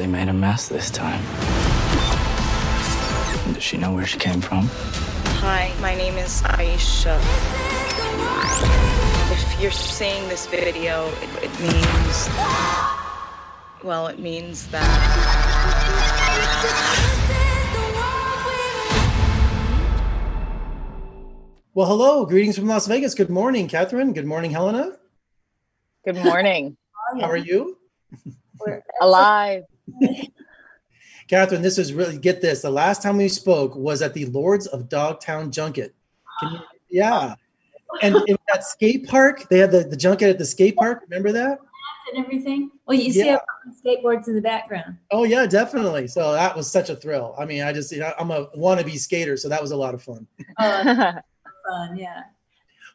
really made a mess this time. Does she know where she came from? Hi, my name is Aisha. If you're seeing this video, it, it means. Well, it means that. Well, hello. Greetings from Las Vegas. Good morning, Catherine. Good morning, Helena. Good morning. How are you? We're alive. Catherine, this is really get this. The last time we spoke was at the Lords of Dogtown Junket. You, yeah. And in that skate park, they had the, the junket at the skate park. Remember that? And everything. Well, you see yeah. skateboards in the background. Oh yeah, definitely. So that was such a thrill. I mean, I just you know, I'm a wannabe skater, so that was a lot of fun. Oh, fun, yeah.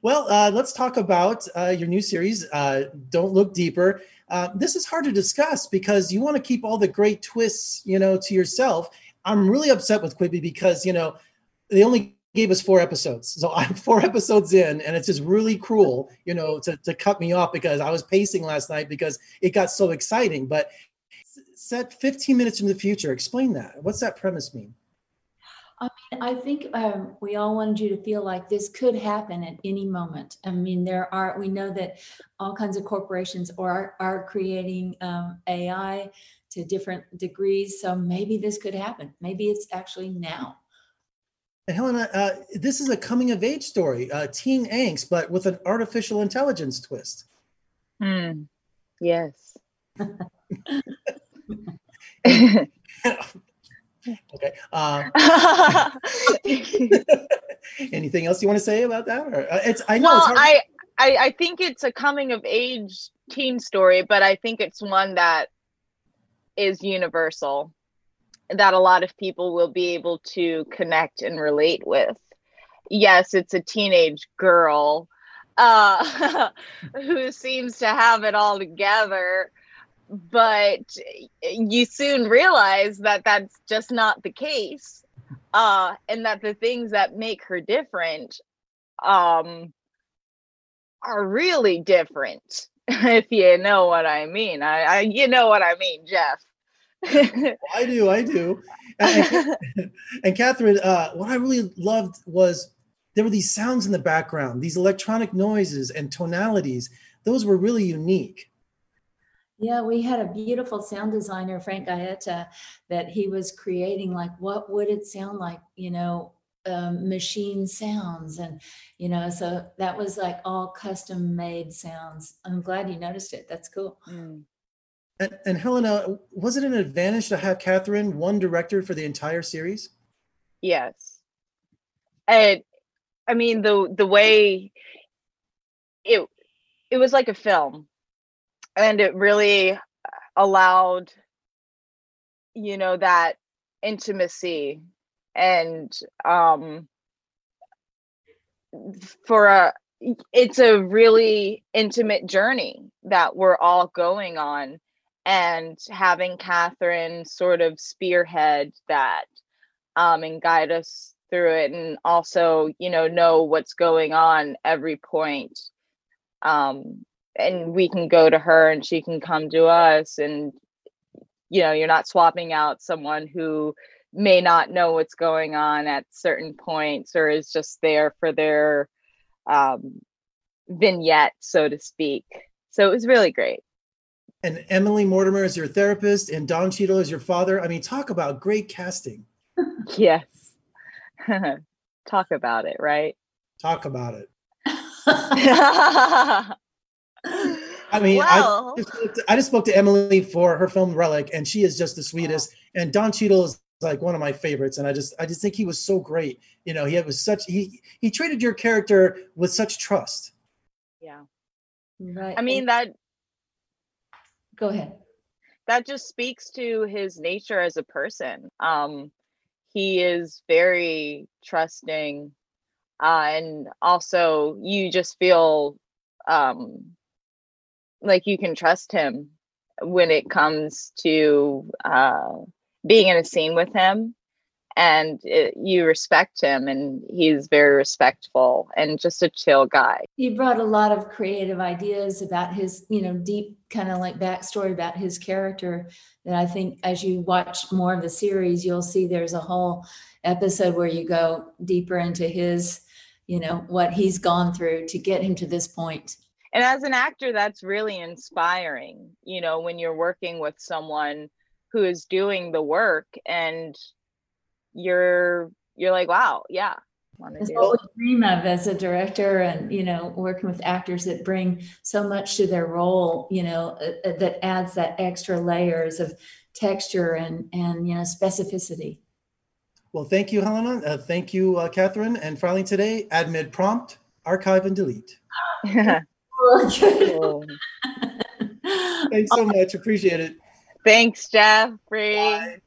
Well, uh, let's talk about uh, your new series, uh, Don't Look Deeper. Uh, this is hard to discuss because you want to keep all the great twists, you know, to yourself. I'm really upset with Quibi because you know they only gave us four episodes, so I'm four episodes in, and it's just really cruel, you know, to to cut me off because I was pacing last night because it got so exciting. But set 15 minutes in the future. Explain that. What's that premise mean? I mean, I think um, we all wanted you to feel like this could happen at any moment. I mean, there are, we know that all kinds of corporations are, are creating um, AI to different degrees. So maybe this could happen. Maybe it's actually now. Helena, uh, this is a coming of age story, uh, teen angst, but with an artificial intelligence twist. Hmm. Yes. Okay. Uh, anything else you want to say about that? Or uh, it's I know. Well, I, I I think it's a coming of age teen story, but I think it's one that is universal that a lot of people will be able to connect and relate with. Yes, it's a teenage girl uh, who seems to have it all together but you soon realize that that's just not the case uh and that the things that make her different um are really different if you know what i mean. I, I you know what i mean jeff. I do i do. And, and catherine uh what i really loved was there were these sounds in the background these electronic noises and tonalities. Those were really unique yeah, we had a beautiful sound designer, Frank Gaeta, that he was creating like what would it sound like, you know, um, machine sounds, and you know, so that was like all custom made sounds. I'm glad you noticed it. That's cool. Mm. And, and Helena, was it an advantage to have Catherine one director for the entire series? Yes, and I mean the the way it it was like a film and it really allowed you know that intimacy and um for a it's a really intimate journey that we're all going on and having catherine sort of spearhead that um and guide us through it and also you know know what's going on every point um and we can go to her and she can come to us and you know you're not swapping out someone who may not know what's going on at certain points or is just there for their um, vignette so to speak. So it was really great. And emily mortimer is your therapist and don Cheadle is your father. I mean talk about great casting. Yes. Talk about it right? Talk about it I mean, I, just to, I, just spoke to Emily for her film Relic, and she is just the sweetest. And Don Cheadle is like one of my favorites, and I just I just think he was so great. You know, he was such he he treated your character with such trust. Yeah, right. I mean that. Go ahead. That just speaks to his nature as a person. Um, he is very trusting, uh, and also you just feel um like you can trust him when it comes to uh, being in a scene with him and it, you respect him and he's very respectful and just a chill guy. He brought a lot of creative ideas about his you know deep kind of like backstory about his character that i think as you watch more of the series you'll see there's a whole episode where you go deeper into his you know what he's gone through to get him to this point and as an actor that's really inspiring you know when you're working with someone who is doing the work and you're you're like wow yeah that's what we dream of as a director and you know working with actors that bring so much to their role you know uh, uh that adds that extra layers of texture and and you know specificity. Well thank you helena uh, thank you uh, catherine. And filing today admit prompt archive and delete. cool. thanks so much. Appreciate it. Thanks jeffrey Bye.